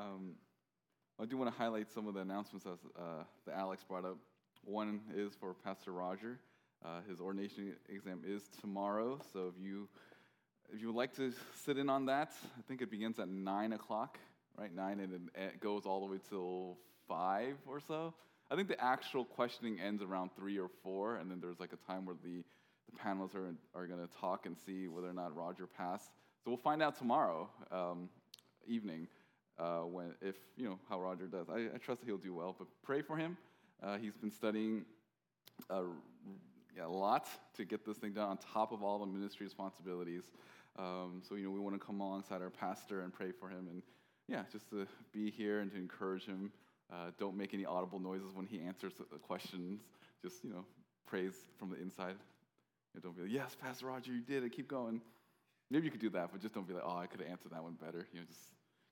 Um, I do want to highlight some of the announcements as, uh, that Alex brought up. One is for Pastor Roger. Uh, his ordination exam is tomorrow, so if you if you would like to sit in on that, I think it begins at nine o'clock, right? Nine, and it goes all the way till five or so. I think the actual questioning ends around three or four, and then there's like a time where the, the panelists are, are going to talk and see whether or not Roger passed. So we'll find out tomorrow um, evening uh, when if you know how Roger does. I, I, trust that he'll do well, but pray for him. Uh, he's been studying uh, yeah, a lot to get this thing done on top of all the ministry responsibilities. Um, so you know we want to come alongside our pastor and pray for him, and yeah, just to be here and to encourage him. Uh, don't make any audible noises when he answers the questions. Just you know praise from the inside. You know, don't be like, yes, Pastor Roger, you did it. Keep going. Maybe you could do that, but just don't be like, oh, I could have answered that one better. You know, just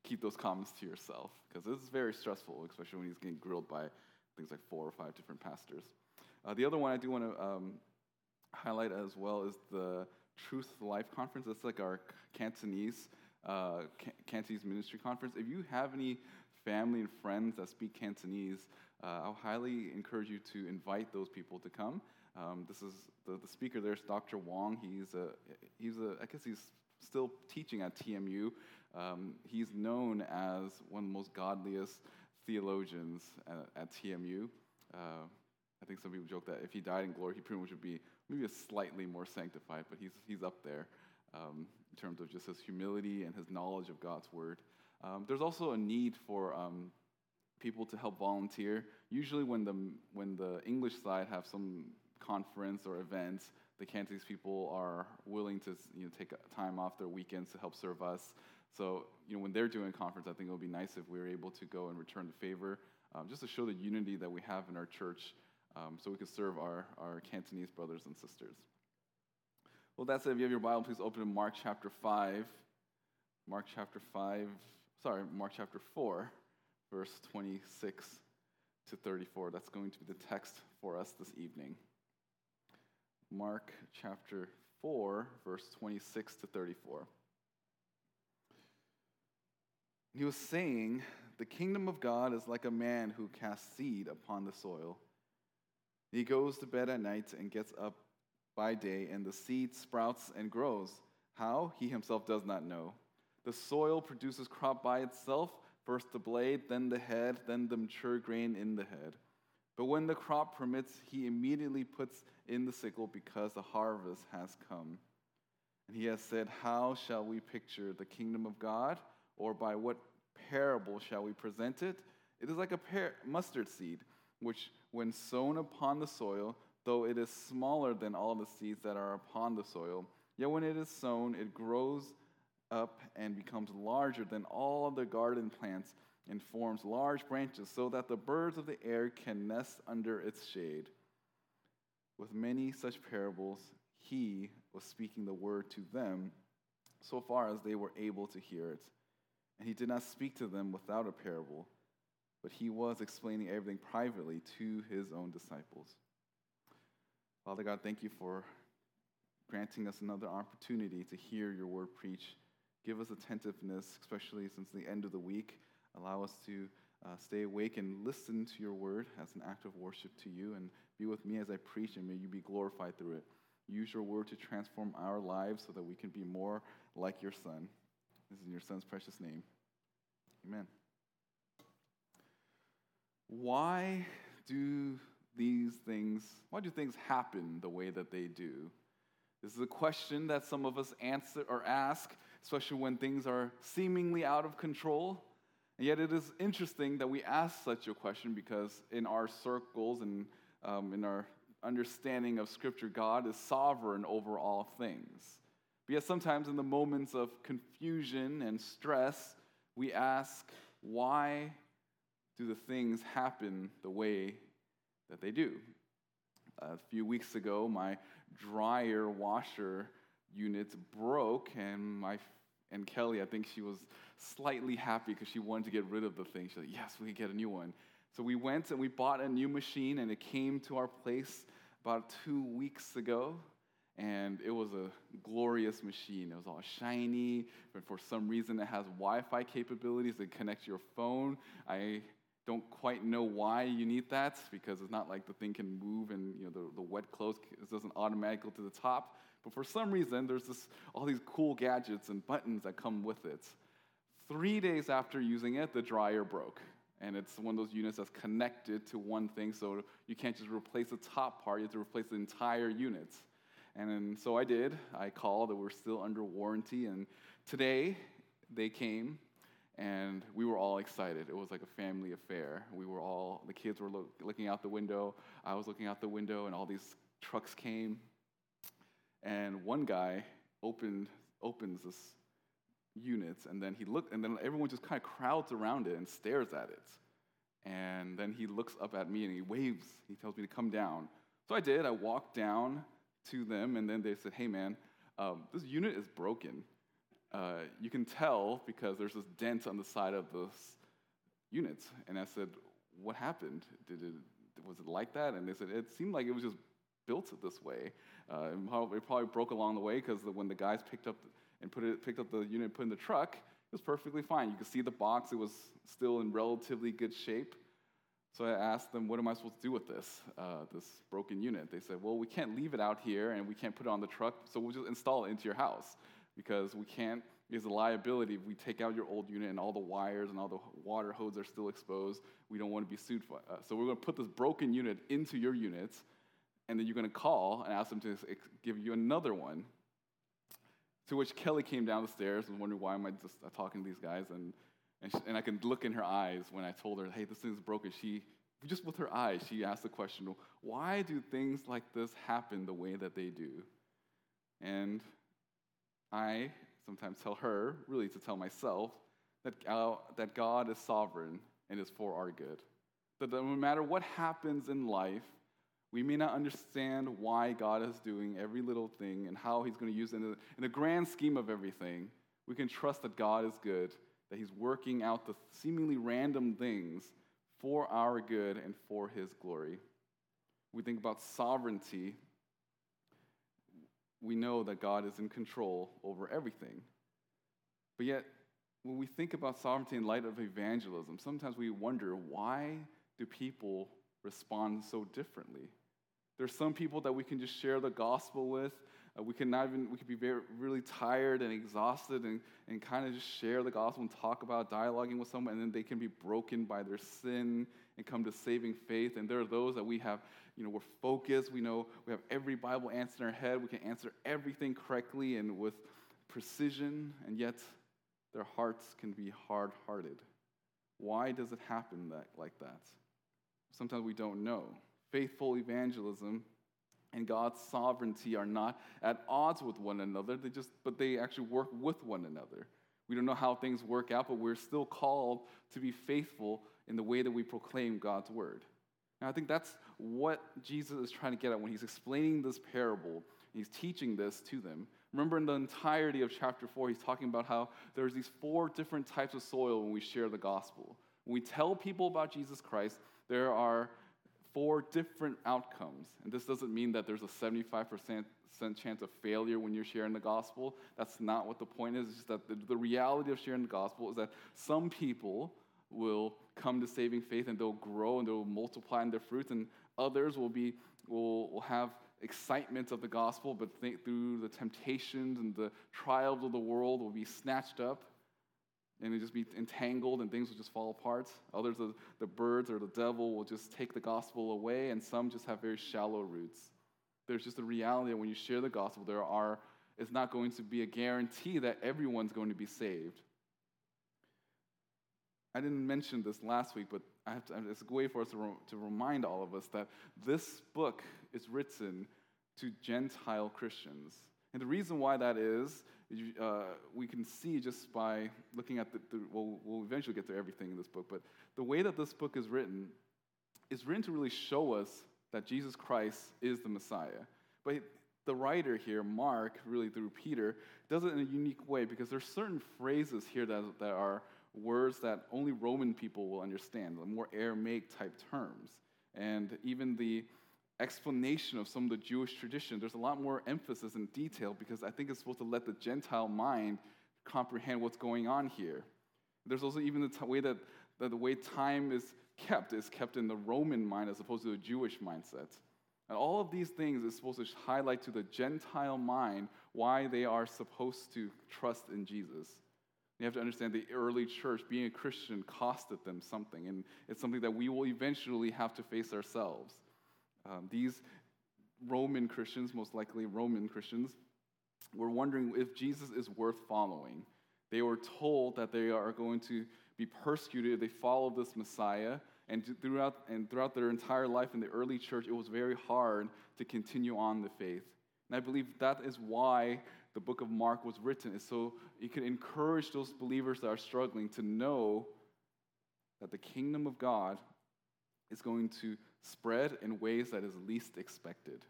keep those comments to yourself because this is very stressful, especially when he's getting grilled by things like four or five different pastors. Uh, the other one I do want to um, highlight as well is the Truth Life Conference. That's like our Cantonese uh, Cantonese ministry conference. If you have any family and friends that speak Cantonese, uh, I'll highly encourage you to invite those people to come. Um, this is the, the speaker there is Dr. Wong. He's a he's a I guess he's still teaching at TMU. Um, he's known as one of the most godliest theologians at, at TMU. Uh, I think some people joke that if he died in glory, he pretty much would be maybe a slightly more sanctified, but he's, he's up there um, in terms of just his humility and his knowledge of God's word. Um, there's also a need for um, people to help volunteer. Usually, when the, when the English side have some conference or event, the Cantonese people are willing to you know, take time off their weekends to help serve us. So, you know, when they're doing a conference, I think it would be nice if we were able to go and return the favor, um, just to show the unity that we have in our church, um, so we can serve our, our Cantonese brothers and sisters. Well, that's it. If you have your Bible, please open to Mark chapter 5. Mark chapter 5, sorry, Mark chapter 4, verse 26 to 34. That's going to be the text for us this evening. Mark chapter 4, verse 26 to 34. He was saying, The kingdom of God is like a man who casts seed upon the soil. He goes to bed at night and gets up by day, and the seed sprouts and grows. How? He himself does not know. The soil produces crop by itself first the blade, then the head, then the mature grain in the head. But when the crop permits, he immediately puts in the sickle because the harvest has come. And he has said, How shall we picture the kingdom of God? Or by what parable shall we present it? It is like a par- mustard seed, which, when sown upon the soil, though it is smaller than all the seeds that are upon the soil, yet when it is sown, it grows up and becomes larger than all the garden plants and forms large branches so that the birds of the air can nest under its shade. With many such parables, he was speaking the word to them so far as they were able to hear it. And he did not speak to them without a parable, but he was explaining everything privately to his own disciples. Father God, thank you for granting us another opportunity to hear your word preached. Give us attentiveness, especially since the end of the week. Allow us to uh, stay awake and listen to your word as an act of worship to you, and be with me as I preach, and may you be glorified through it. Use your word to transform our lives so that we can be more like your son. This is in your son's precious name. Amen. Why do these things, why do things happen the way that they do? This is a question that some of us answer or ask, especially when things are seemingly out of control. And yet, it is interesting that we ask such a question because in our circles and um, in our understanding of Scripture, God is sovereign over all things. Yet, sometimes in the moments of confusion and stress, we ask, why do the things happen the way that they do? A few weeks ago, my dryer washer units broke, and my and Kelly, I think she was slightly happy because she wanted to get rid of the thing. She's like, "Yes, we can get a new one." So we went and we bought a new machine, and it came to our place about two weeks ago. And it was a glorious machine. It was all shiny, but for some reason it has Wi-Fi capabilities that connect your phone. I don't quite know why you need that because it's not like the thing can move and you know the, the wet clothes doesn't automatically go to the top. But for some reason, there's this, all these cool gadgets and buttons that come with it. Three days after using it, the dryer broke. And it's one of those units that's connected to one thing, so you can't just replace the top part, you have to replace the entire unit. And so I did. I called, we're still under warranty. And today, they came, and we were all excited. It was like a family affair. We were all, the kids were look, looking out the window, I was looking out the window, and all these trucks came. And one guy opened, opens this unit, and then he looked, and then everyone just kind of crowds around it and stares at it. And then he looks up at me and he waves. He tells me to come down. So I did. I walked down to them, and then they said, Hey, man, um, this unit is broken. Uh, you can tell because there's this dent on the side of this unit. And I said, What happened? Did it, was it like that? And they said, It seemed like it was just built this way. Uh, it probably broke along the way because when the guys picked up and put it, picked up the unit put in the truck, it was perfectly fine. You could see the box, it was still in relatively good shape. So I asked them, what am I supposed to do with this, uh, this broken unit? They said, well, we can't leave it out here and we can't put it on the truck, so we'll just install it into your house because we can't, it's a liability if we take out your old unit and all the wires and all the water hoses are still exposed. We don't want to be sued for uh, So we're going to put this broken unit into your units and then you're going to call and ask them to give you another one. To which Kelly came down the stairs and was wondering why am I just uh, talking to these guys and and, she, and I can look in her eyes when I told her, hey, this thing's broken. She, just with her eyes, she asked the question, why do things like this happen the way that they do? And I sometimes tell her, really to tell myself, that, uh, that God is sovereign and is for our good. That no matter what happens in life, we may not understand why God is doing every little thing and how He's going to use it in the, in the grand scheme of everything. We can trust that God is good that He's working out the seemingly random things for our good and for His glory. We think about sovereignty, we know that God is in control over everything. But yet, when we think about sovereignty in light of evangelism, sometimes we wonder why do people respond so differently? There's some people that we can just share the gospel with uh, we can not even, we could be very, really tired and exhausted and, and kind of just share the gospel and talk about dialoguing with someone, and then they can be broken by their sin and come to saving faith. And there are those that we have, you know, we're focused, we know we have every Bible answer in our head, we can answer everything correctly and with precision, and yet their hearts can be hard hearted. Why does it happen that, like that? Sometimes we don't know. Faithful evangelism and God's sovereignty are not at odds with one another. They just, but they actually work with one another. We don't know how things work out, but we're still called to be faithful in the way that we proclaim God's word. And I think that's what Jesus is trying to get at when he's explaining this parable. He's teaching this to them. Remember, in the entirety of chapter 4, he's talking about how there's these four different types of soil when we share the gospel. When we tell people about Jesus Christ, there are four different outcomes. And this doesn't mean that there's a 75% chance of failure when you're sharing the gospel. That's not what the point is. It's just that the, reality of sharing the gospel is that some people will come to saving faith and they'll grow and they'll multiply in their fruits, and others will be will, will have excitement of the gospel, but through the temptations and the trials of the world will be snatched up and it just be entangled and things will just fall apart. Others, the, the birds or the devil will just take the gospel away, and some just have very shallow roots. There's just a reality that when you share the gospel, there are, it's not going to be a guarantee that everyone's going to be saved. I didn't mention this last week, but I have to, it's a way for us to, re, to remind all of us that this book is written to Gentile Christians. And the reason why that is uh, we can see just by looking at the, the well, we'll eventually get to everything in this book, but the way that this book is written is written to really show us that Jesus Christ is the Messiah. But the writer here, Mark, really through Peter, does it in a unique way because there's certain phrases here that, that are words that only Roman people will understand, the more Aramaic type terms. And even the explanation of some of the Jewish tradition. There's a lot more emphasis and detail because I think it's supposed to let the Gentile mind comprehend what's going on here. There's also even the t- way that, that the way time is kept is kept in the Roman mind as opposed to the Jewish mindset. And all of these things is supposed to highlight to the Gentile mind why they are supposed to trust in Jesus. You have to understand the early church, being a Christian, costed them something, and it's something that we will eventually have to face ourselves. Um, these Roman Christians, most likely Roman Christians, were wondering if Jesus is worth following. They were told that they are going to be persecuted if they follow this Messiah. And throughout, and throughout their entire life in the early church, it was very hard to continue on the faith. And I believe that is why the book of Mark was written, is so it could encourage those believers that are struggling to know that the kingdom of God is going to spread in ways that is least expected.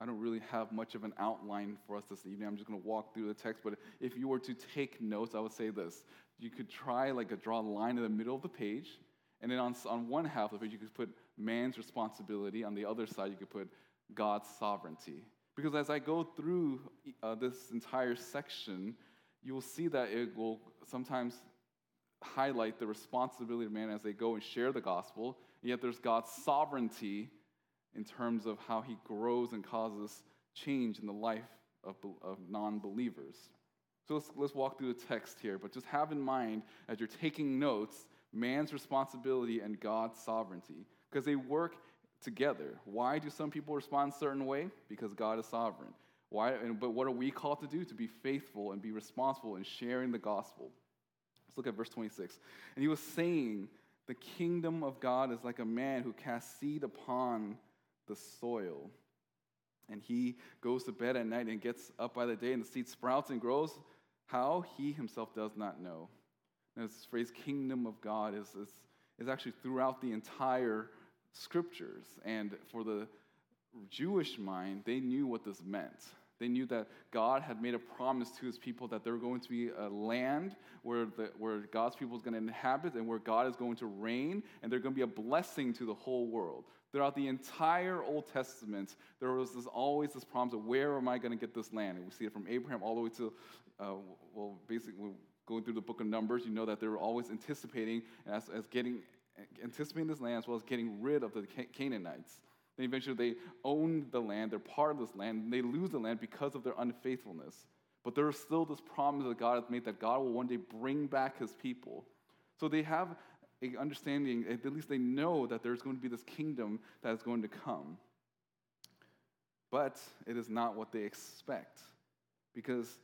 I don't really have much of an outline for us this evening. I'm just going to walk through the text. But if you were to take notes, I would say this. You could try like a draw a line in the middle of the page. And then on, on one half of it, you could put man's responsibility. On the other side, you could put God's sovereignty. Because as I go through uh, this entire section, you will see that it will sometimes highlight the responsibility of man as they go and share the gospel. And yet there's God's sovereignty in terms of how he grows and causes change in the life of, of non believers. So let's, let's walk through the text here, but just have in mind as you're taking notes man's responsibility and God's sovereignty, because they work together. Why do some people respond a certain way? Because God is sovereign. Why, but what are we called to do? To be faithful and be responsible in sharing the gospel. Let's look at verse 26. And he was saying, The kingdom of God is like a man who casts seed upon the soil. And he goes to bed at night and gets up by the day, and the seed sprouts and grows. How? He himself does not know. And this phrase, kingdom of God, is, is, is actually throughout the entire scriptures. And for the Jewish mind, they knew what this meant. They knew that God had made a promise to his people that there were going to be a land where, the, where God's people is going to inhabit and where God is going to reign, and they're going to be a blessing to the whole world. Throughout the entire Old Testament, there was this, always this promise of where am I going to get this land? And we see it from Abraham all the way to, uh, well, basically, going through the book of Numbers, you know that they were always anticipating as, as getting, anticipating this land as well as getting rid of the Canaanites. Then eventually they own the land, they're part of this land, and they lose the land because of their unfaithfulness. But there is still this promise that God has made that God will one day bring back his people. So they have a understanding, at least they know that there's going to be this kingdom that is going to come. But it is not what they expect. Because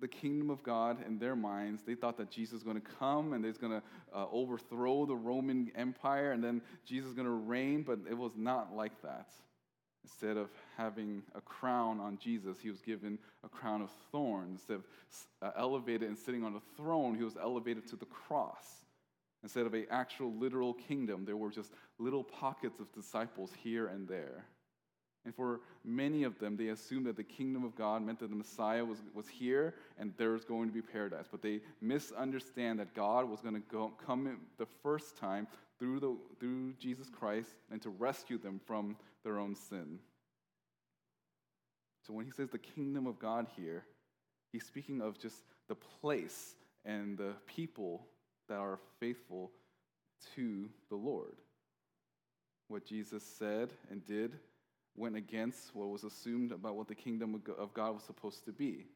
the kingdom of God in their minds. They thought that Jesus was going to come and he's going to uh, overthrow the Roman Empire and then Jesus is going to reign, but it was not like that. Instead of having a crown on Jesus, he was given a crown of thorns. Instead of uh, elevated and sitting on a throne, he was elevated to the cross. Instead of an actual literal kingdom, there were just little pockets of disciples here and there. And for many of them, they assumed that the kingdom of God meant that the Messiah was, was here and there was going to be paradise. But they misunderstand that God was going to go, come the first time through, the, through Jesus Christ and to rescue them from their own sin. So when he says the kingdom of God here, he's speaking of just the place and the people that are faithful to the Lord. What Jesus said and did went against what was assumed about what the kingdom of God was supposed to be.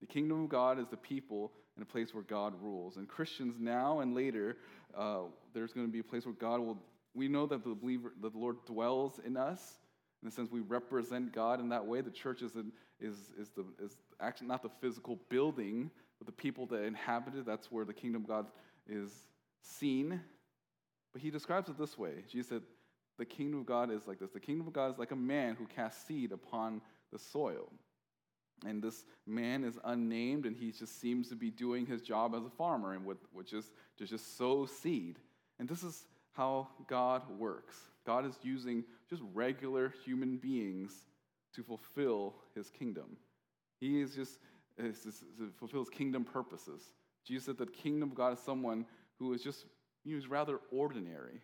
The kingdom of God is the people in a place where God rules. And Christians now and later, uh, there's going to be a place where God will. We know that the believer, that the Lord dwells in us. In the sense, we represent God in that way. The church is, is, is, the, is actually not the physical building, but the people that inhabit it. That's where the kingdom of God is seen. But he describes it this way Jesus said, the kingdom of God is like this. The kingdom of God is like a man who casts seed upon the soil. And this man is unnamed, and he just seems to be doing his job as a farmer, and with, which is to just sow seed. And this is how God works. God is using just regular human beings to fulfill his kingdom. He is just is, is, is fulfills kingdom purposes. Jesus said that the kingdom of God is someone who is just he was rather ordinary.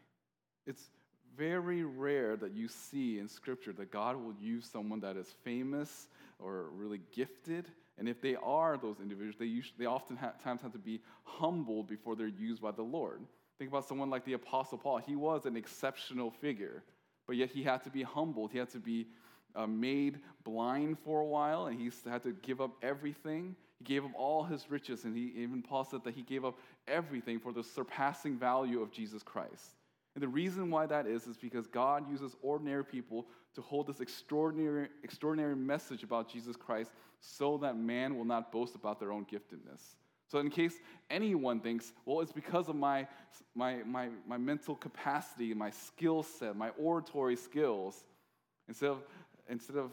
It's very rare that you see in Scripture that God will use someone that is famous or really gifted. And if they are those individuals, they, usually, they often have, times have to be humbled before they're used by the Lord. Think about someone like the Apostle Paul. He was an exceptional figure, but yet he had to be humbled. He had to be uh, made blind for a while, and he had to give up everything. He gave up all his riches, and he, even Paul said that he gave up everything for the surpassing value of Jesus Christ. And the reason why that is, is because God uses ordinary people to hold this extraordinary, extraordinary message about Jesus Christ so that man will not boast about their own giftedness. So, in case anyone thinks, well, it's because of my, my, my, my mental capacity, my skill set, my oratory skills, instead of, instead of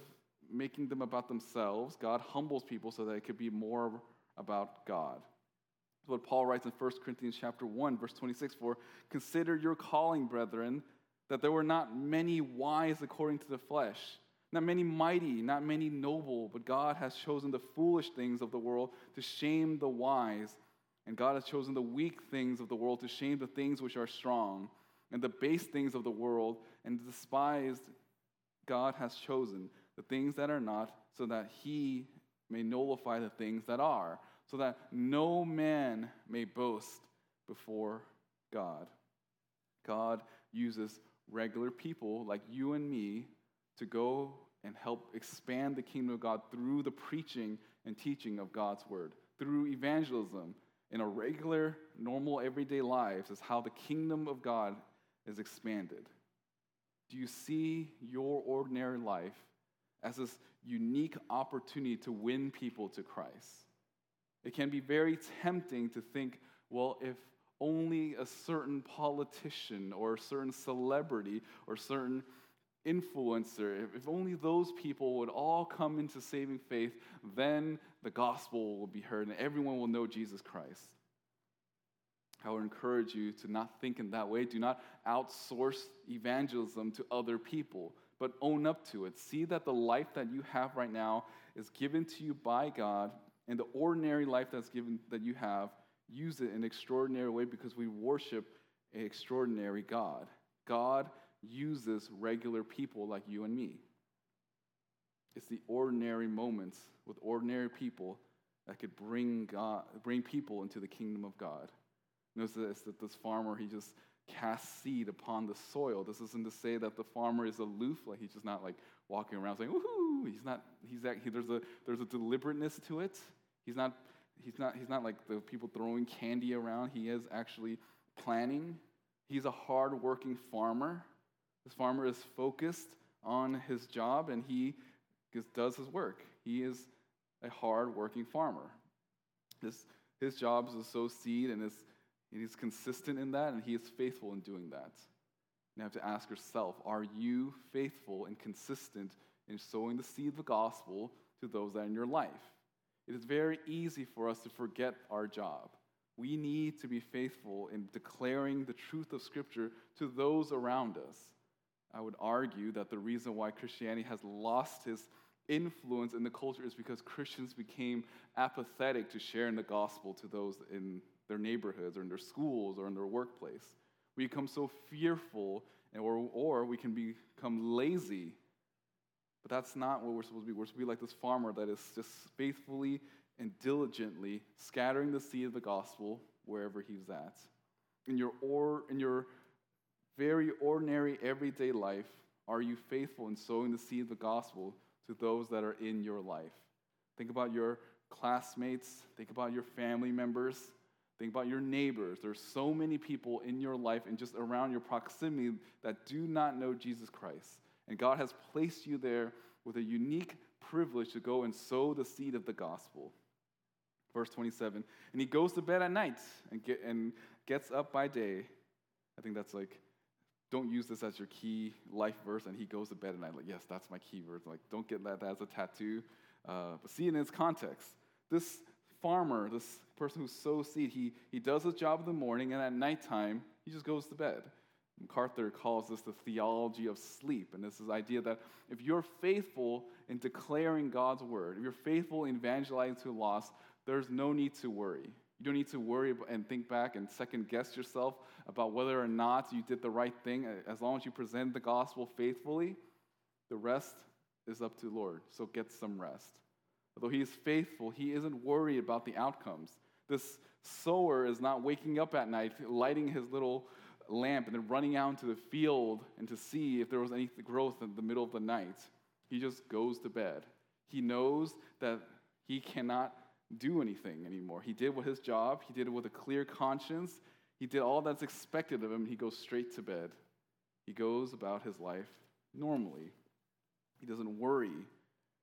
making them about themselves, God humbles people so that it could be more about God. What Paul writes in 1 Corinthians chapter 1, verse 26 for consider your calling, brethren, that there were not many wise according to the flesh, not many mighty, not many noble, but God has chosen the foolish things of the world to shame the wise, and God has chosen the weak things of the world to shame the things which are strong, and the base things of the world, and the despised God has chosen the things that are not, so that he may nullify the things that are, so that no man may boast before God. God uses regular people like you and me to go and help expand the kingdom of God through the preaching and teaching of God's word, through evangelism in our regular, normal, everyday lives, is how the kingdom of God is expanded. Do you see your ordinary life as this unique opportunity to win people to Christ? It can be very tempting to think, well, if only a certain politician or a certain celebrity or certain influencer, if only those people would all come into saving faith, then the gospel will be heard and everyone will know Jesus Christ. I would encourage you to not think in that way. Do not outsource evangelism to other people, but own up to it. See that the life that you have right now is given to you by God, and the ordinary life that's given that you have use it in an extraordinary way because we worship an extraordinary God. God uses regular people like you and me. It's the ordinary moments with ordinary people that could bring God, bring people into the kingdom of God. Notice this, that this farmer, he just casts seed upon the soil. This isn't to say that the farmer is aloof, like he's just not like walking around saying, woohoo. He's not, he's that, he, there's, a, there's a deliberateness to it. He's not he's not, he's not like the people throwing candy around. He is actually planning. He's a hardworking farmer. This farmer is focused on his job and he does his work. He is a hardworking farmer. His, his job is to sow seed and is, he's consistent in that and he is faithful in doing that. You have to ask yourself are you faithful and consistent in sowing the seed of the gospel to those that are in your life? It is very easy for us to forget our job. We need to be faithful in declaring the truth of Scripture to those around us. I would argue that the reason why Christianity has lost its influence in the culture is because Christians became apathetic to sharing the gospel to those in their neighborhoods or in their schools or in their workplace. We become so fearful, or, or we can become lazy but that's not what we're supposed to be. We're supposed to be like this farmer that is just faithfully and diligently scattering the seed of the gospel wherever he's at. In your, or, in your very ordinary everyday life, are you faithful in sowing the seed of the gospel to those that are in your life? Think about your classmates, think about your family members, think about your neighbors. There's so many people in your life and just around your proximity that do not know Jesus Christ. And God has placed you there with a unique privilege to go and sow the seed of the gospel. Verse 27 And he goes to bed at night and, get, and gets up by day. I think that's like, don't use this as your key life verse. And he goes to bed at night. Like, yes, that's my key verse. Like, don't get that as a tattoo. Uh, but see it in its context. This farmer, this person who sows seed, he, he does his job in the morning, and at nighttime, he just goes to bed. MacArthur calls this the theology of sleep. And this is the idea that if you're faithful in declaring God's word, if you're faithful in evangelizing to the lost, there's no need to worry. You don't need to worry and think back and second guess yourself about whether or not you did the right thing. As long as you present the gospel faithfully, the rest is up to the Lord. So get some rest. Although he is faithful, he isn't worried about the outcomes. This sower is not waking up at night, lighting his little lamp, and then running out into the field and to see if there was any growth in the middle of the night. He just goes to bed. He knows that he cannot do anything anymore. He did what his job, he did it with a clear conscience, he did all that's expected of him. He goes straight to bed. He goes about his life normally. He doesn't worry.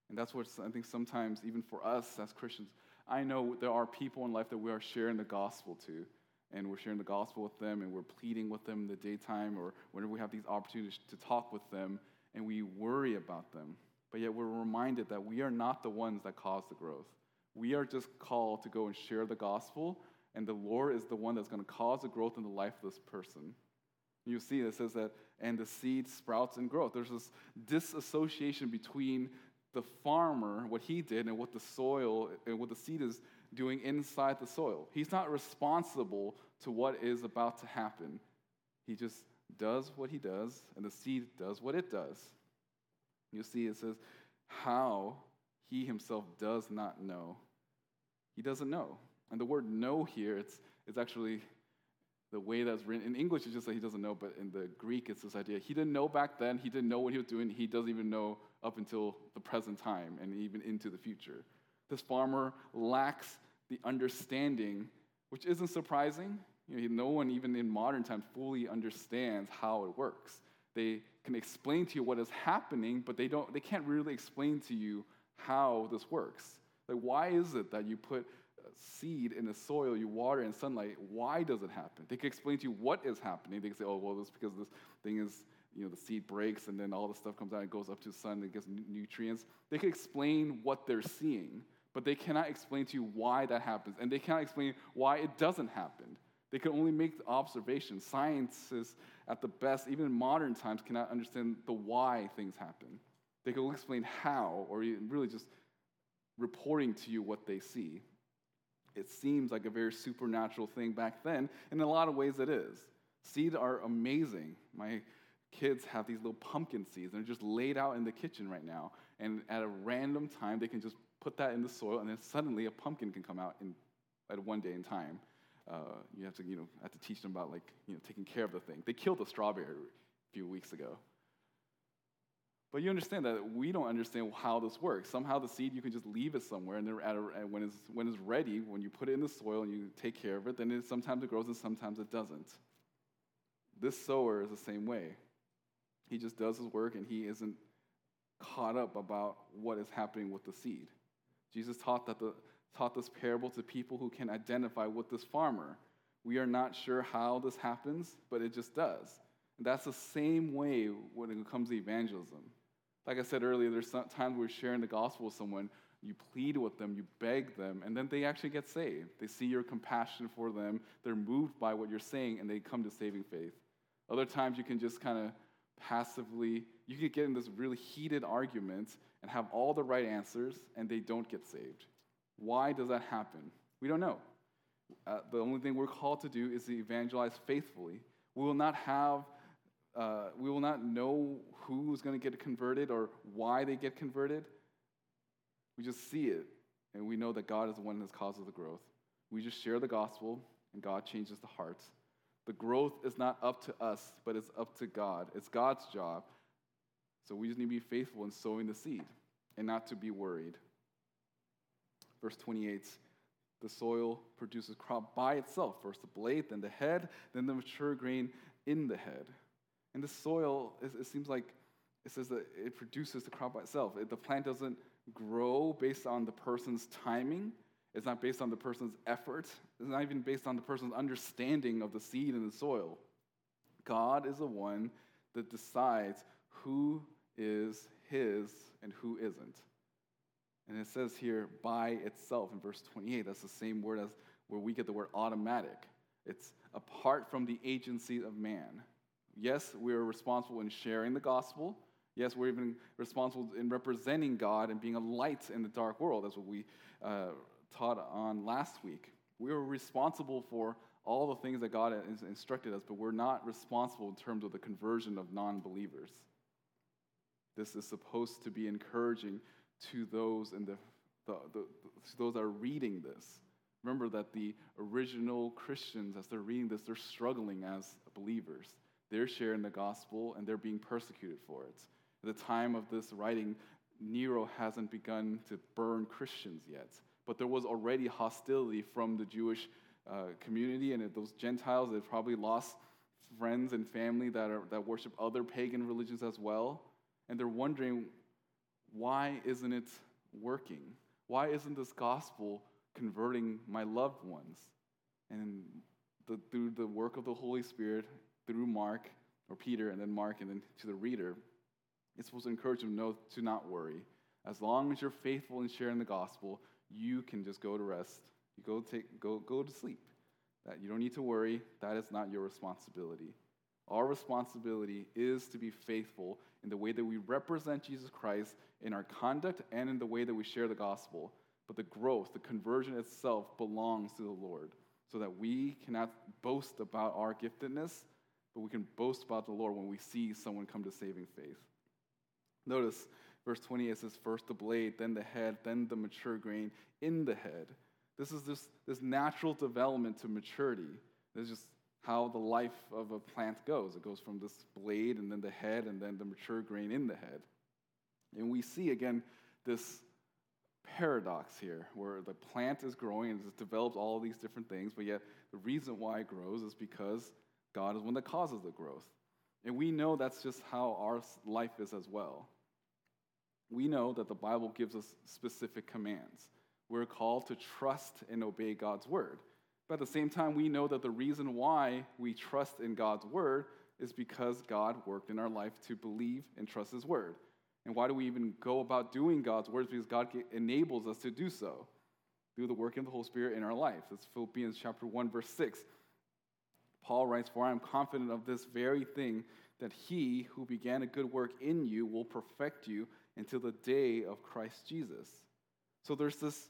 And that's what I think sometimes, even for us as Christians, I know there are people in life that we are sharing the gospel to. And we're sharing the gospel with them and we're pleading with them in the daytime or whenever we have these opportunities to talk with them and we worry about them. But yet we're reminded that we are not the ones that cause the growth. We are just called to go and share the gospel, and the Lord is the one that's going to cause the growth in the life of this person. You see, it says that, and the seed sprouts and grows. There's this disassociation between the farmer, what he did, and what the soil and what the seed is doing inside the soil. He's not responsible to what is about to happen. He just does what he does, and the seed does what it does. You see, it says, how he himself does not know. He doesn't know. And the word know here, it's, it's actually the way that's written. In English, it's just that he doesn't know, but in the Greek, it's this idea. He didn't know back then. He didn't know what he was doing. He doesn't even know up until the present time and even into the future. This farmer lacks the understanding, which isn't surprising. You know, no one, even in modern times, fully understands how it works. They can explain to you what is happening, but they, don't, they can't really explain to you how this works. Like, why is it that you put uh, seed in the soil, you water in sunlight? Why does it happen? They can explain to you what is happening. They can say, oh, well, it's because this thing is, you know, the seed breaks and then all the stuff comes out and goes up to the sun and gets nutrients. They can explain what they're seeing, but they cannot explain to you why that happens. And they cannot explain why it doesn't happen. They can only make the observations. Scientists, at the best, even in modern times, cannot understand the why things happen. They can only explain how, or really just reporting to you what they see. It seems like a very supernatural thing back then, and in a lot of ways it is. Seeds are amazing. My kids have these little pumpkin seeds, and they're just laid out in the kitchen right now. And at a random time, they can just put that in the soil, and then suddenly a pumpkin can come out in, at one day in time. Uh, you have to, you know, have to teach them about like, you know, taking care of the thing. They killed a strawberry a few weeks ago. But you understand that we don't understand how this works. Somehow the seed, you can just leave it somewhere, and then a, when, it's, when it's ready, when you put it in the soil and you take care of it, then it, sometimes it grows and sometimes it doesn't. This sower is the same way. He just does his work and he isn't caught up about what is happening with the seed. Jesus taught, that the, taught this parable to people who can identify with this farmer. We are not sure how this happens, but it just does. And that's the same way when it comes to evangelism. Like I said earlier, there's times we're sharing the gospel with someone, you plead with them, you beg them, and then they actually get saved. They see your compassion for them, they're moved by what you're saying, and they come to saving faith. Other times you can just kind of passively, you could get in this really heated argument and have all the right answers, and they don't get saved. Why does that happen? We don't know. Uh, the only thing we're called to do is to evangelize faithfully. We will not have uh, we will not know who's going to get converted or why they get converted. We just see it, and we know that God is the one that causes the growth. We just share the gospel, and God changes the hearts. The growth is not up to us, but it's up to God. It's God's job. So we just need to be faithful in sowing the seed and not to be worried. Verse 28 the soil produces crop by itself first the blade, then the head, then the mature grain in the head. And the soil, it, seems like it says that it produces the crop by itself. the plant doesn't grow based on the person's timing. It's not based on the person's effort. It's not even based on the person's understanding of the seed and the soil. God is the one that decides who is his and who isn't. And it says here, by itself in verse 28. That's the same word as where we get the word automatic. It's apart from the agency of man. Yes, we are responsible in sharing the gospel. Yes, we're even responsible in representing God and being a light in the dark world. That's what we uh, taught on last week. We are responsible for all the things that God has instructed us, but we're not responsible in terms of the conversion of non believers. This is supposed to be encouraging to those in the, the, the, those that are reading this. Remember that the original Christians, as they're reading this, they're struggling as believers. They're sharing the gospel and they're being persecuted for it. At the time of this writing, Nero hasn't begun to burn Christians yet, but there was already hostility from the Jewish uh, community and those Gentiles. They've probably lost friends and family that, are, that worship other pagan religions as well. And they're wondering, why isn't it working? Why isn't this gospel converting my loved ones? And the, through the work of the Holy Spirit, through Mark or Peter, and then Mark, and then to the reader, it's supposed to encourage them no, to not worry. As long as you're faithful in sharing the gospel, you can just go to rest. You go take go go to sleep. That you don't need to worry. That is not your responsibility. Our responsibility is to be faithful in the way that we represent Jesus Christ in our conduct and in the way that we share the gospel. But the growth, the conversion itself belongs to the Lord, so that we cannot boast about our giftedness, but we can boast about the Lord when we see someone come to saving faith. Notice verse 20, it says, First the blade, then the head, then the mature grain in the head. This is this, this natural development to maturity. This is just how the life of a plant goes. It goes from this blade and then the head and then the mature grain in the head. And we see again this paradox here where the plant is growing and it develops all these different things, but yet the reason why it grows is because God is one that causes the growth. And we know that's just how our life is as well. We know that the Bible gives us specific commands. We're called to trust and obey God's word. But at the same time, we know that the reason why we trust in God's word is because God worked in our life to believe and trust his word. And why do we even go about doing God's words? Because God enables us to do so through the working of the Holy Spirit in our life. That's Philippians chapter 1, verse 6. Paul writes, For I am confident of this very thing, that he who began a good work in you will perfect you until the day of Christ Jesus. So there's this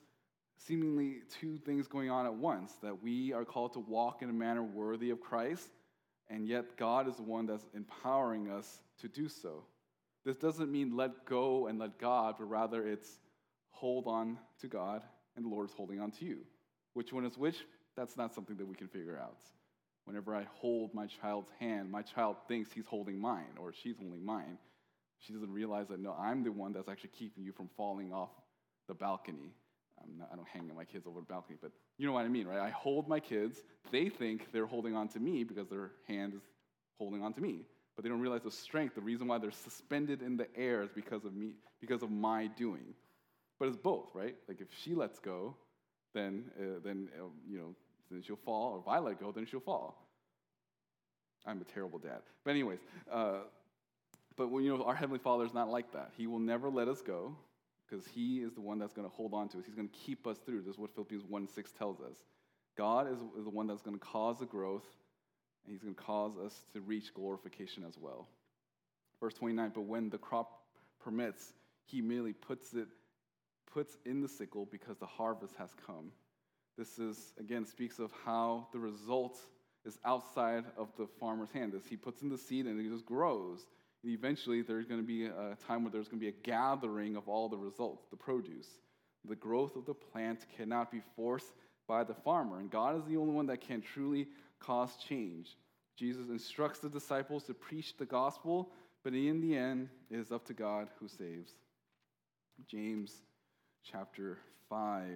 seemingly two things going on at once that we are called to walk in a manner worthy of Christ, and yet God is the one that's empowering us to do so. This doesn't mean let go and let God, but rather it's hold on to God and the Lord is holding on to you. Which one is which? That's not something that we can figure out. Whenever I hold my child's hand, my child thinks he's holding mine or she's holding mine. She doesn't realize that, no, I'm the one that's actually keeping you from falling off the balcony. Not, i don't hang my kids over the balcony, but you know what I mean, right? I hold my kids. They think they're holding on to me because their hand is holding on to me. But they don't realize the strength. The reason why they're suspended in the air is because of me, because of my doing. But it's both, right? Like if she lets go, then, uh, then uh, you know, then she'll fall. Or if I let go, then she'll fall. I'm a terrible dad. But anyways, uh, but when, you know, our Heavenly Father is not like that. He will never let us go because He is the one that's going to hold on to us. He's going to keep us through. This is what Philippians 1 6 tells us. God is, the one that's going to cause the growth, and He's going to cause us to reach glorification as well. Verse 29 But when the crop permits, He merely puts it puts in the sickle because the harvest has come. This is, again, speaks of how the result is outside of the farmer's hand. As he puts in the seed and it just grows. And eventually, there's going to be a time where there's going to be a gathering of all the results, the produce. The growth of the plant cannot be forced by the farmer, and God is the only one that can truly cause change. Jesus instructs the disciples to preach the gospel, but in the end, it is up to God who saves. James chapter 5,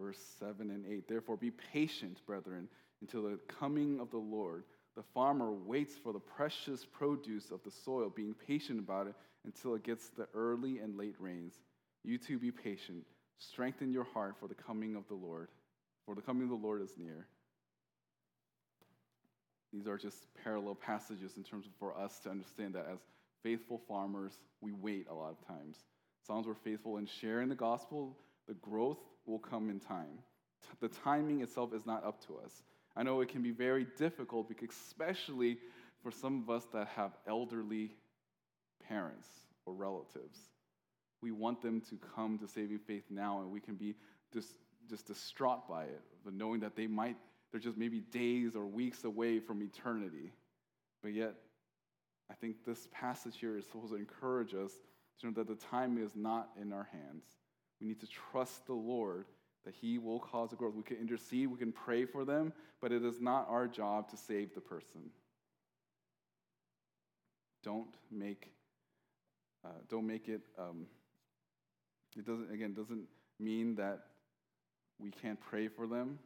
verse 7 and 8. Therefore, be patient, brethren, until the coming of the Lord. The farmer waits for the precious produce of the soil, being patient about it until it gets the early and late rains. You too be patient. Strengthen your heart for the coming of the Lord, for the coming of the Lord is near. These are just parallel passages in terms of for us to understand that as faithful farmers, we wait a lot of times. As we're faithful in sharing the gospel, the growth will come in time. The timing itself is not up to us. I know it can be very difficult, because especially for some of us that have elderly parents or relatives. We want them to come to saving faith now, and we can be just just distraught by it, but knowing that they might, they're just maybe days or weeks away from eternity. But yet, I think this passage here is supposed to encourage us to know that the time is not in our hands. We need to trust the Lord that He will cause a growth. We can intercede, we can pray for them, but it is not our job to save the person. Don't make, uh, don't make it. Um, it doesn't again doesn't mean that we can't pray for them.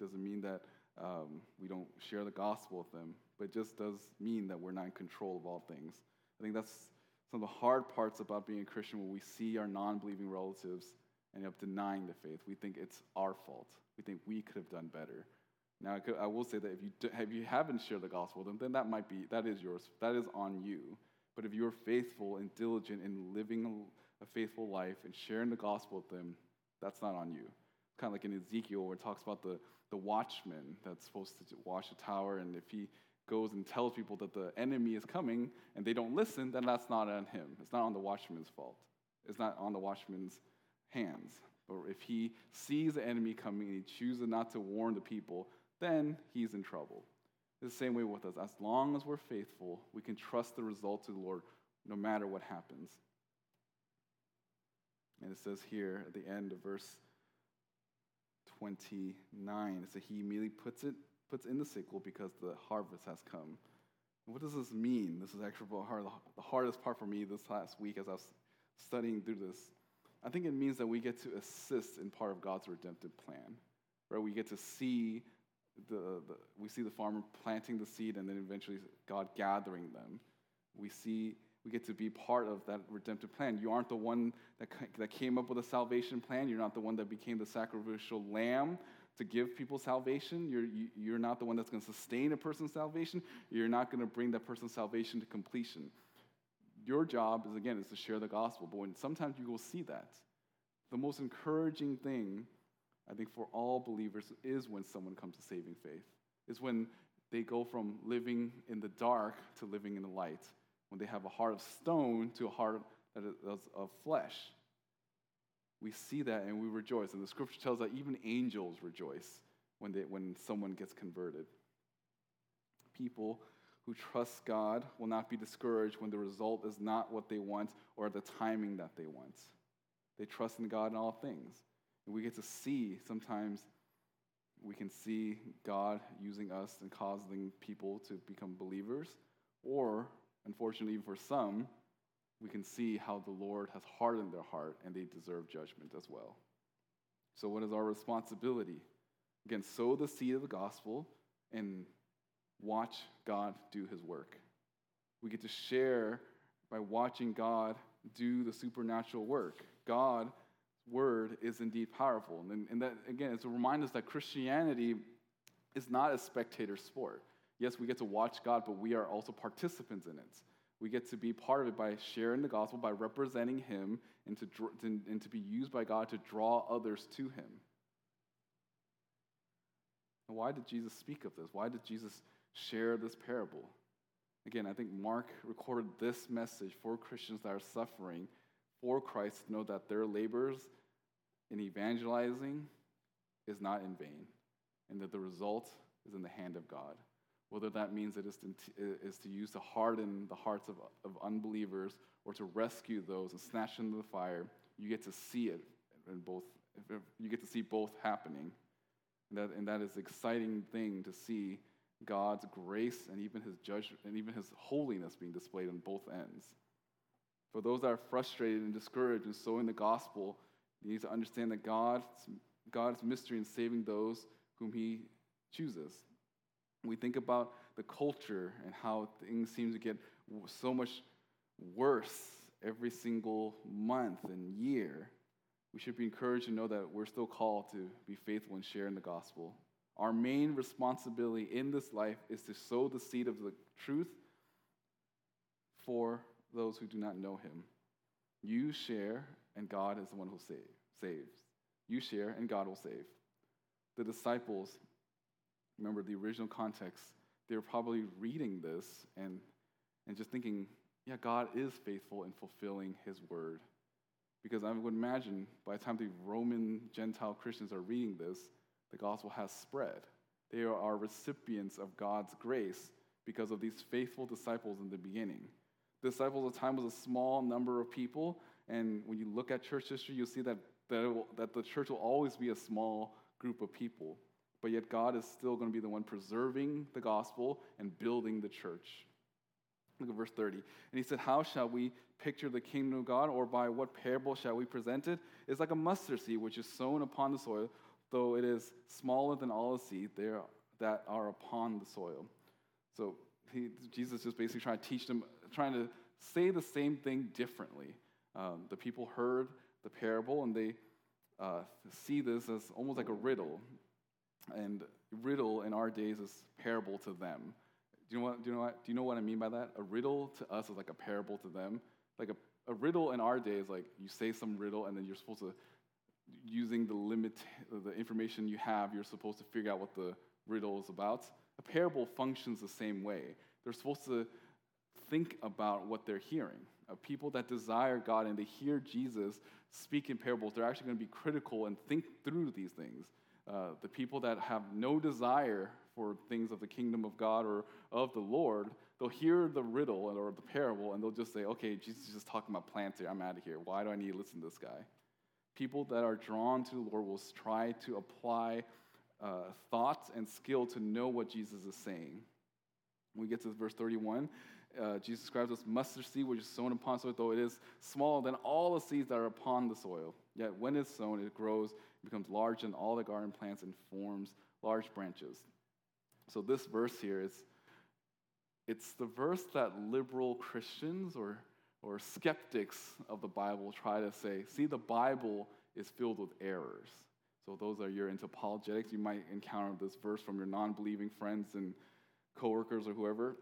Doesn't mean that um, we don't share the gospel with them. But just does mean that we're not in control of all things. I think that's some of the hard parts about being a Christian when we see our non-believing relatives and of denying the faith. We think it's our fault. We think we could have done better. Now, I, could, I will say that if you, do, if you haven't shared the gospel with them, then that might be, that is yours. That is on you. But if you're faithful and diligent in living a faithful life and sharing the gospel with them, that's not on you. Kind of like in Ezekiel where it talks about the, the watchman that's supposed to watch the tower, and if he goes and tells people that the enemy is coming and they don't listen, then that's not on him. It's not on the watchman's fault. It's not on the watchman's hands. Or if he sees the enemy coming and he chooses not to warn the people, then he's in trouble. It's the same way with us. As long as we're faithful, we can trust the result to the Lord no matter what happens. And it says here at the end of verse 29, it says, He immediately puts it puts in the sickle because the harvest has come. And What does this mean? This is actually the hardest part for me this last week as I was studying through this. I think it means that we get to assist in part of God's redemptive plan, right? We get to see the, the, we see the farmer planting the seed and then eventually God gathering them. We see we get to be part of that redemptive plan. You aren't the one that, that came up with a salvation plan. You're not the one that became the sacrificial lamb to give people salvation. You're, you're not the one that's going to sustain a person's salvation. You're not going to bring that person's salvation to completion. Your job is, again, is to share the gospel. But when sometimes you will see that, the most encouraging thing, I think, for all believers is when someone comes to saving faith, is when they go from living in the dark to living in the light, when they have a heart of stone to a heart that is of flesh. We see that and we rejoice. And the scripture tells that even angels rejoice when, they, when someone gets converted. People who trust God will not be discouraged when the result is not what they want or the timing that they want. They trust in God in all things. And we get to see sometimes we can see God using us and causing people to become believers, or unfortunately, for some, we can see how the Lord has hardened their heart and they deserve judgment as well. So, what is our responsibility? Again, sow the seed of the gospel and watch God do his work. We get to share by watching God do the supernatural work. God's word is indeed powerful. And, and that, again, it's a reminder that Christianity is not a spectator sport. Yes, we get to watch God, but we are also participants in it. We get to be part of it by sharing the gospel, by representing Him, and to, and to be used by God to draw others to Him. And why did Jesus speak of this? Why did Jesus share this parable? Again, I think Mark recorded this message for Christians that are suffering for Christ to know that their labors in evangelizing is not in vain, and that the result is in the hand of God whether that means it is to, is to use to harden the hearts of, of unbelievers or to rescue those and snatch them to the fire, you get to see it in both. You get to see both happening. And that, and that is an exciting thing to see God's grace and even his judgment and even his holiness being displayed on both ends. For those that are frustrated and discouraged in sowing the gospel, you need to understand that God's, God's mystery in saving those whom he chooses. We think about the culture and how things seem to get so much worse every single month and year. We should be encouraged to know that we're still called to be faithful and share in the gospel. Our main responsibility in this life is to sow the seed of the truth for those who do not know him. You share, and God is the one who save, saves. You share, and God will save. The disciples remember the original context, they were probably reading this and, and just thinking, yeah, God is faithful in fulfilling his word. Because I would imagine by the time the Roman Gentile Christians are reading this, the gospel has spread. They are recipients of God's grace because of these faithful disciples in the beginning. The disciples the time was a small number of people, and when you look at church history, you'll see that, that, that the church will always be a small group of people. But yet, God is still going to be the one preserving the gospel and building the church. Look at verse 30. And he said, How shall we picture the kingdom of God, or by what parable shall we present it? It's like a mustard seed which is sown upon the soil, though it is smaller than all the seed there that are upon the soil. So he, Jesus just basically trying to teach them, trying to say the same thing differently. Um, the people heard the parable and they uh, see this as almost like a riddle. And riddle in our days is parable to them. Do you know what, do you know what, do you know what I mean by that? A riddle to us is like a parable to them. Like a, a riddle in our days, like you say some riddle and then you're supposed to, using the limit, the information you have, you're supposed to figure out what the riddle is about. A parable functions the same way. They're supposed to think about what they're hearing. Uh, people that desire God and they hear Jesus speak in parables, they're actually going to be critical and think through these things. Uh, the people that have no desire for things of the kingdom of God or of the Lord, they'll hear the riddle or the parable and they'll just say, okay, Jesus is just talking about plants here. I'm out of here. Why do I need to listen to this guy? People that are drawn to the Lord will try to apply uh, thought and skill to know what Jesus is saying. When we get to verse 31, uh, Jesus describes this mustard seed which is sown upon soil, though it is smaller than all the seeds that are upon the soil. Yet when it's sown, it grows, becomes large than all the garden plants, and forms large branches. So this verse here is it's the verse that liberal Christians or, or skeptics of the Bible try to say, see, the Bible is filled with errors. So those are you're into apologetics, you might encounter this verse from your non-believing friends and coworkers or whoever.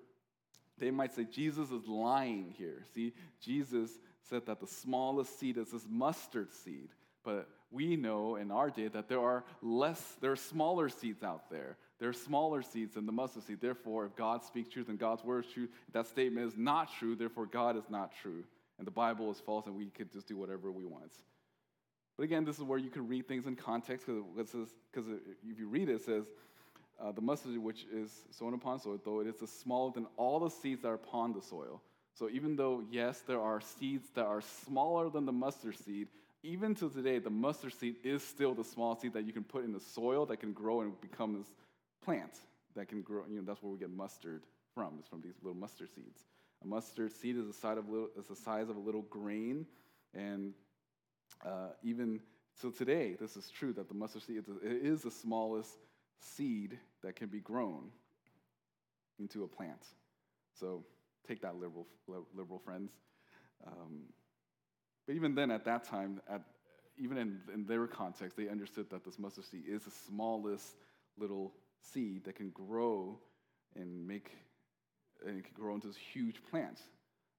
They might say Jesus is lying here. See, Jesus said that the smallest seed is this mustard seed. But we know in our day that there are less, there are smaller seeds out there. There are smaller seeds than the mustard seed. Therefore, if God speaks truth and God's word is true, that statement is not true. Therefore, God is not true. And the Bible is false, and we could just do whatever we want. But again, this is where you can read things in context because if you read it, it says, uh, the mustard which is sown upon soil, though it is smaller than all the seeds that are upon the soil. So even though, yes, there are seeds that are smaller than the mustard seed, even to today, the mustard seed is still the small seed that you can put in the soil that can grow and become this plant that can grow. You know, that's where we get mustard from, is from these little mustard seeds. A mustard seed is the size of, little, the size of a little grain, and uh, even so today, this is true that the mustard seed is the smallest seed that can be grown into a plant. So take that, liberal, liberal friends. Um, but even then, at that time, at, even in, in their context, they understood that this mustard seed is the smallest little seed that can grow and make and it can grow into this huge plant.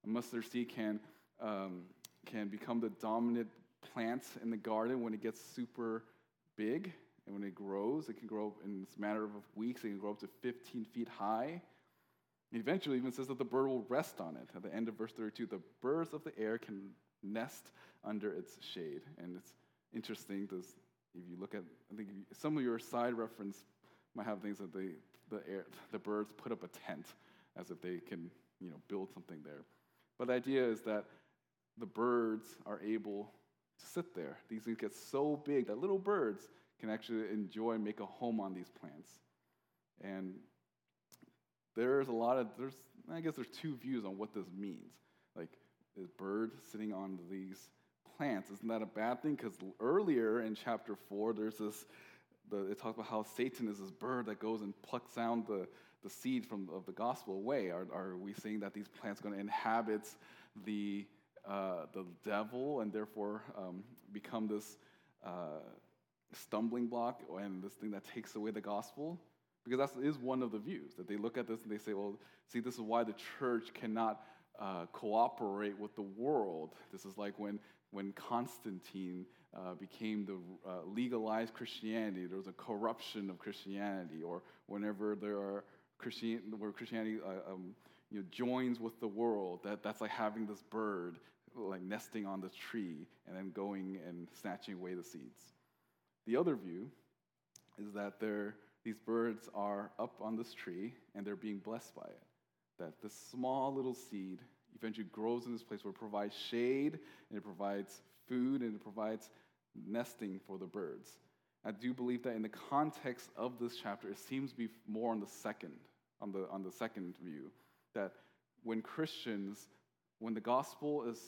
A mustard seed can um, can become the dominant plant in the garden when it gets super big and when it grows, it can grow in a matter of weeks, it can grow up to 15 feet high. And eventually, even says that the bird will rest on it. At the end of verse 32, the birds of the air can nest under its shade. And it's interesting because if you look at, I think some of your side reference might have things that the, the, air, the birds put up a tent as if they can you know, build something there. But the idea is that the birds are able to sit there. These things get so big that little birds can actually enjoy and make a home on these plants. And there's a lot of, there's, I guess there's two views on what this means. Like, is bird sitting on these plants, isn't that a bad thing? Because earlier in chapter 4, there's this, the, it talks about how Satan is this bird that goes and plucks down the, the seed from, of the gospel away. Are, are we saying that these plants are going to inhabit the, uh, the devil and therefore um, become this uh, stumbling block and this thing that takes away the gospel? Because that is one of the views that they look at this and they say, well, see, this is why the church cannot uh, cooperate with the world. This is like when, when Constantine uh, became the uh, legalized Christianity, there was a corruption of Christianity, or whenever there are Christian, where Christianity uh, um, you know, joins with the world, that, that's like having this bird like nesting on the tree and then going and snatching away the seeds. The other view is that these birds are up on this tree and they're being blessed by it. That this small little seed eventually grows in this place where it provides shade and it provides food and it provides nesting for the birds. I do believe that in the context of this chapter, it seems to be more on the second, on the, on the second view, that when Christians, when the gospel is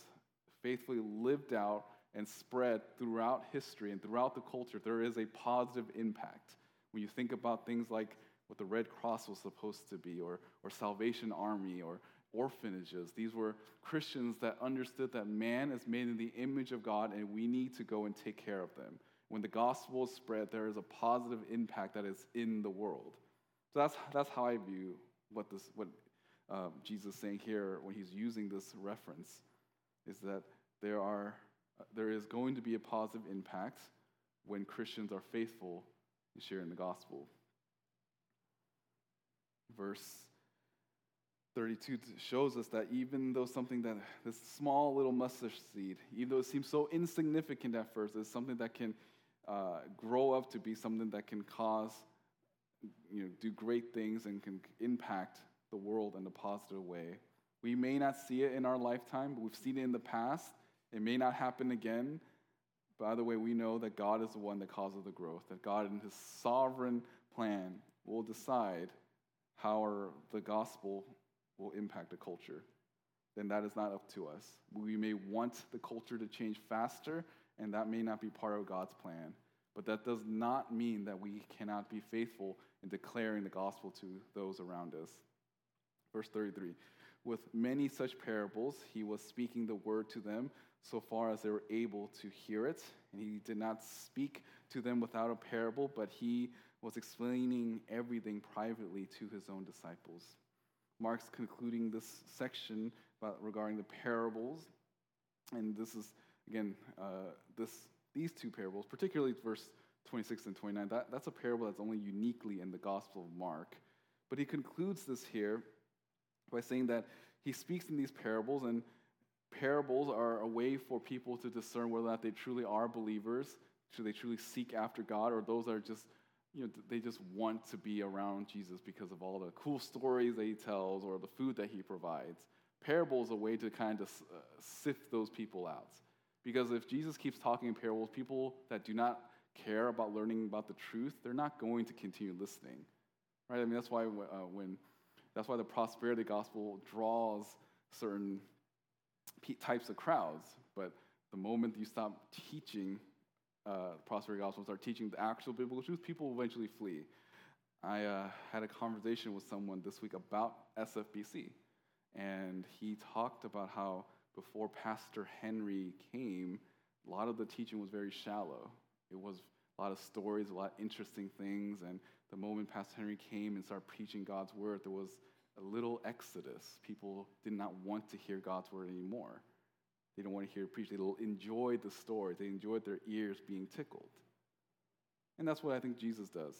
faithfully lived out and spread throughout history and throughout the culture, there is a positive impact. When you think about things like what the Red Cross was supposed to be, or, or Salvation Army, or orphanages, these were Christians that understood that man is made in the image of God and we need to go and take care of them. When the gospel is spread, there is a positive impact that is in the world. So that's, that's how I view what, this, what um, Jesus is saying here when he's using this reference, is that there, are, uh, there is going to be a positive impact when Christians are faithful in sharing the gospel. Verse 32 shows us that even though something that this small little mustard seed, even though it seems so insignificant at first, is something that can uh, grow up to be something that can cause, you know, do great things and can impact the world in a positive way. We may not see it in our lifetime, but we've seen it in the past. It may not happen again. By the way, we know that God is the one that causes the growth, that God, in His sovereign plan, will decide how our, the gospel will impact the culture. Then that is not up to us. We may want the culture to change faster, and that may not be part of God's plan. But that does not mean that we cannot be faithful in declaring the gospel to those around us. Verse 33 With many such parables, he was speaking the word to them so far as they were able to hear it. And he did not speak to them without a parable, but he was explaining everything privately to his own disciples. Mark's concluding this section about, regarding the parables. And this is, again, uh, this, these two parables, particularly verse 26 and 29, that, that's a parable that's only uniquely in the Gospel of Mark. But he concludes this here by saying that he speaks in these parables, and parables are a way for people to discern whether or not they truly are believers, should they truly seek after God, or those are just, you know, they just want to be around Jesus because of all the cool stories that he tells or the food that he provides. Parables are a way to kind of uh, sift those people out. Because if Jesus keeps talking in parables, people that do not care about learning about the truth, they're not going to continue listening. Right? I mean, that's why uh, when that's why the prosperity gospel draws certain types of crowds. But the moment you stop teaching uh, prosperity gospel, start teaching the actual biblical truth, people will eventually flee. I uh, had a conversation with someone this week about SFBC, and he talked about how before Pastor Henry came, a lot of the teaching was very shallow. It was a lot of stories, a lot of interesting things, and the moment Pastor Henry came and started preaching God's word, there was a little exodus. People did not want to hear God's word anymore. They didn't want to hear it preached. They enjoyed the story. They enjoyed their ears being tickled. And that's what I think Jesus does,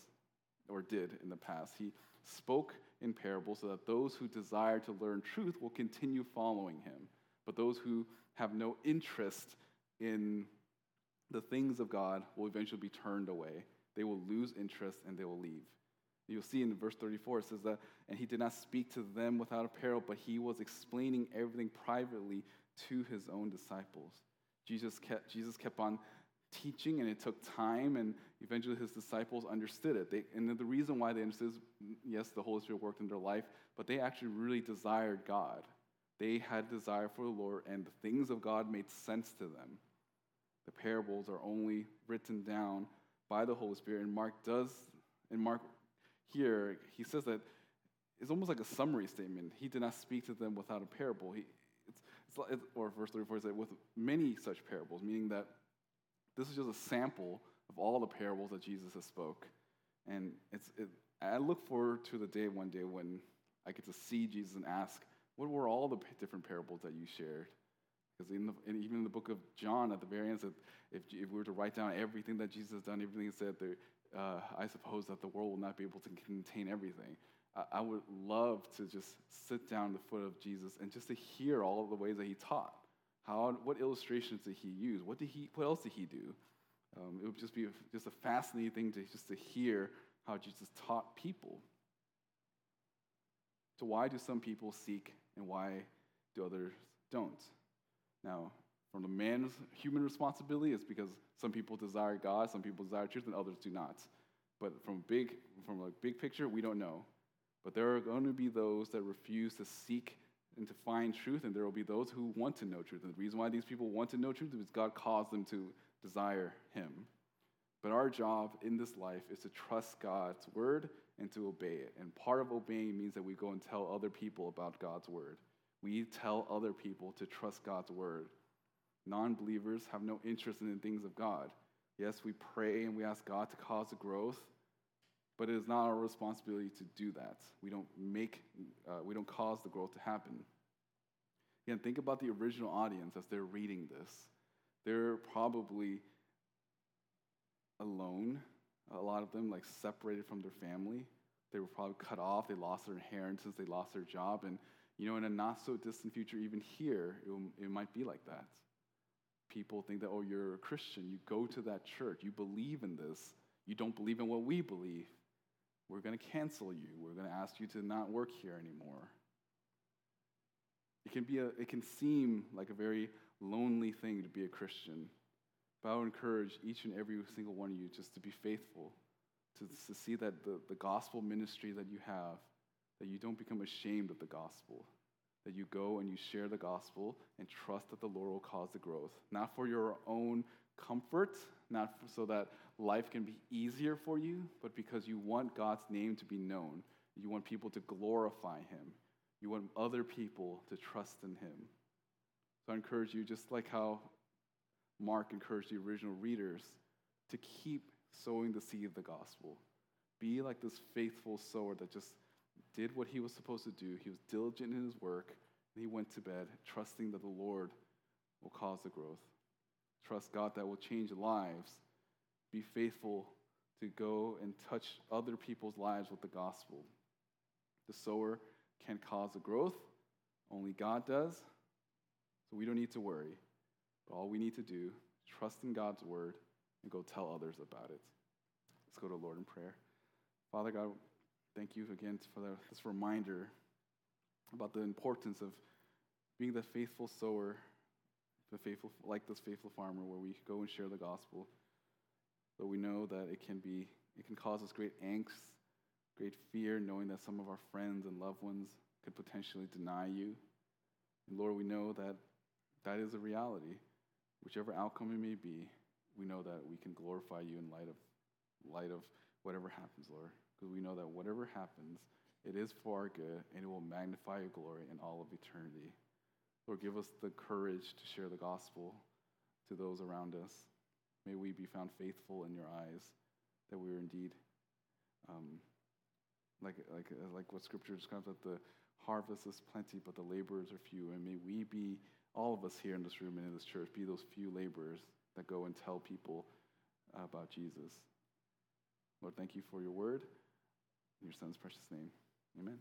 or did in the past. He spoke in parables so that those who desire to learn truth will continue following him. But those who have no interest in the things of God will eventually be turned away. They will lose interest and they will leave. You'll see in verse 34, it says that, and he did not speak to them without a parable, but he was explaining everything privately to his own disciples. Jesus kept, Jesus kept on teaching, and it took time, and eventually his disciples understood it. They, and the reason why they understood is, mm, yes, the Holy Spirit worked in their life, but they actually really desired God. They had desire for the Lord, and the things of God made sense to them. The parables are only written down by the Holy Spirit, and Mark does, and Mark here, he says that it's almost like a summary statement. He did not speak to them without a parable. He, or verse 34 says, with many such parables, meaning that this is just a sample of all the parables that Jesus has spoke. And it's, it, I look forward to the day one day when I get to see Jesus and ask, what were all the different parables that you shared? Because in, in even in the book of John, at the very end, if, if we were to write down everything that Jesus has done, everything he said, there, uh, I suppose that the world will not be able to contain everything. I, would love to just sit down at the foot of Jesus and just to hear all of the ways that he taught, How, what illustrations did he use? What, did he, what else did he do? Um, it would just be just a fascinating thing to just to hear how Jesus taught people. So why do some people seek and why do others don't? Now, from the man's human responsibility, it's because some people desire God, some people desire truth, and others do not. But from big, from a big picture, we don't know. But there are going to be those that refuse to seek and to find truth, and there will be those who want to know truth. And the reason why these people want to know truth is God caused them to desire Him. But our job in this life is to trust God's word and to obey it. And part of obeying means that we go and tell other people about God's word. We tell other people to trust God's word. Non believers have no interest in the things of God. Yes, we pray and we ask God to cause growth, but it is not our responsibility to do that. We don't make, uh, we don't cause the growth to happen. Again, think about the original audience as they're reading this. They're probably alone, a lot of them, like separated from their family. They were probably cut off. They lost their inheritance. They lost their job. And, you know, in a not so distant future, even here, it, will, it might be like that. People think that, oh, you're a Christian. You go to that church. You believe in this. You don't believe in what we believe. We're going to cancel you. We're going to ask you to not work here anymore. It can, be a, it can seem like a very lonely thing to be a Christian. But I would encourage each and every single one of you just to be faithful, to, to see that the, the gospel ministry that you have, that you don't become ashamed of the gospel, that you go and you share the gospel and trust that the Lord will cause the growth, not for your own comfort, not so that life can be easier for you, but because you want God's name to be known. You want people to glorify Him. You want other people to trust in Him. So I encourage you, just like how Mark encouraged the original readers to keep sowing the seed of the gospel. Be like this faithful sower that just did what he was supposed to do. He was diligent in his work, and he went to bed, trusting that the Lord will cause the growth. Trust God that will change lives. Be faithful to go and touch other people's lives with the gospel. The sower can cause the growth, only God does, so we don't need to worry. But all we need to do is trust in God's word and go tell others about it. Let's go to the Lord in prayer. Father God, thank you again for this reminder about the importance of being the faithful sower, the faithful like this faithful farmer, where we go and share the gospel. But we know that it can be, it can cause us great angst, great fear, knowing that some of our friends and loved ones could potentially deny you. And Lord, we know that that is a reality whichever outcome it may be, we know that we can glorify you in light of light of whatever happens, Lord. Because we know that whatever happens, it is for our good and it will magnify your glory in all of eternity. Lord, give us the courage to share the gospel to those around us. May we be found faithful in your eyes, that we are indeed, um, like, like, like what scripture describes, that the harvest is plenty, but the laborers are few. And may we be all of us here in this room and in this church be those few laborers that go and tell people about Jesus. Lord, thank you for your word. In your son's precious name. Amen.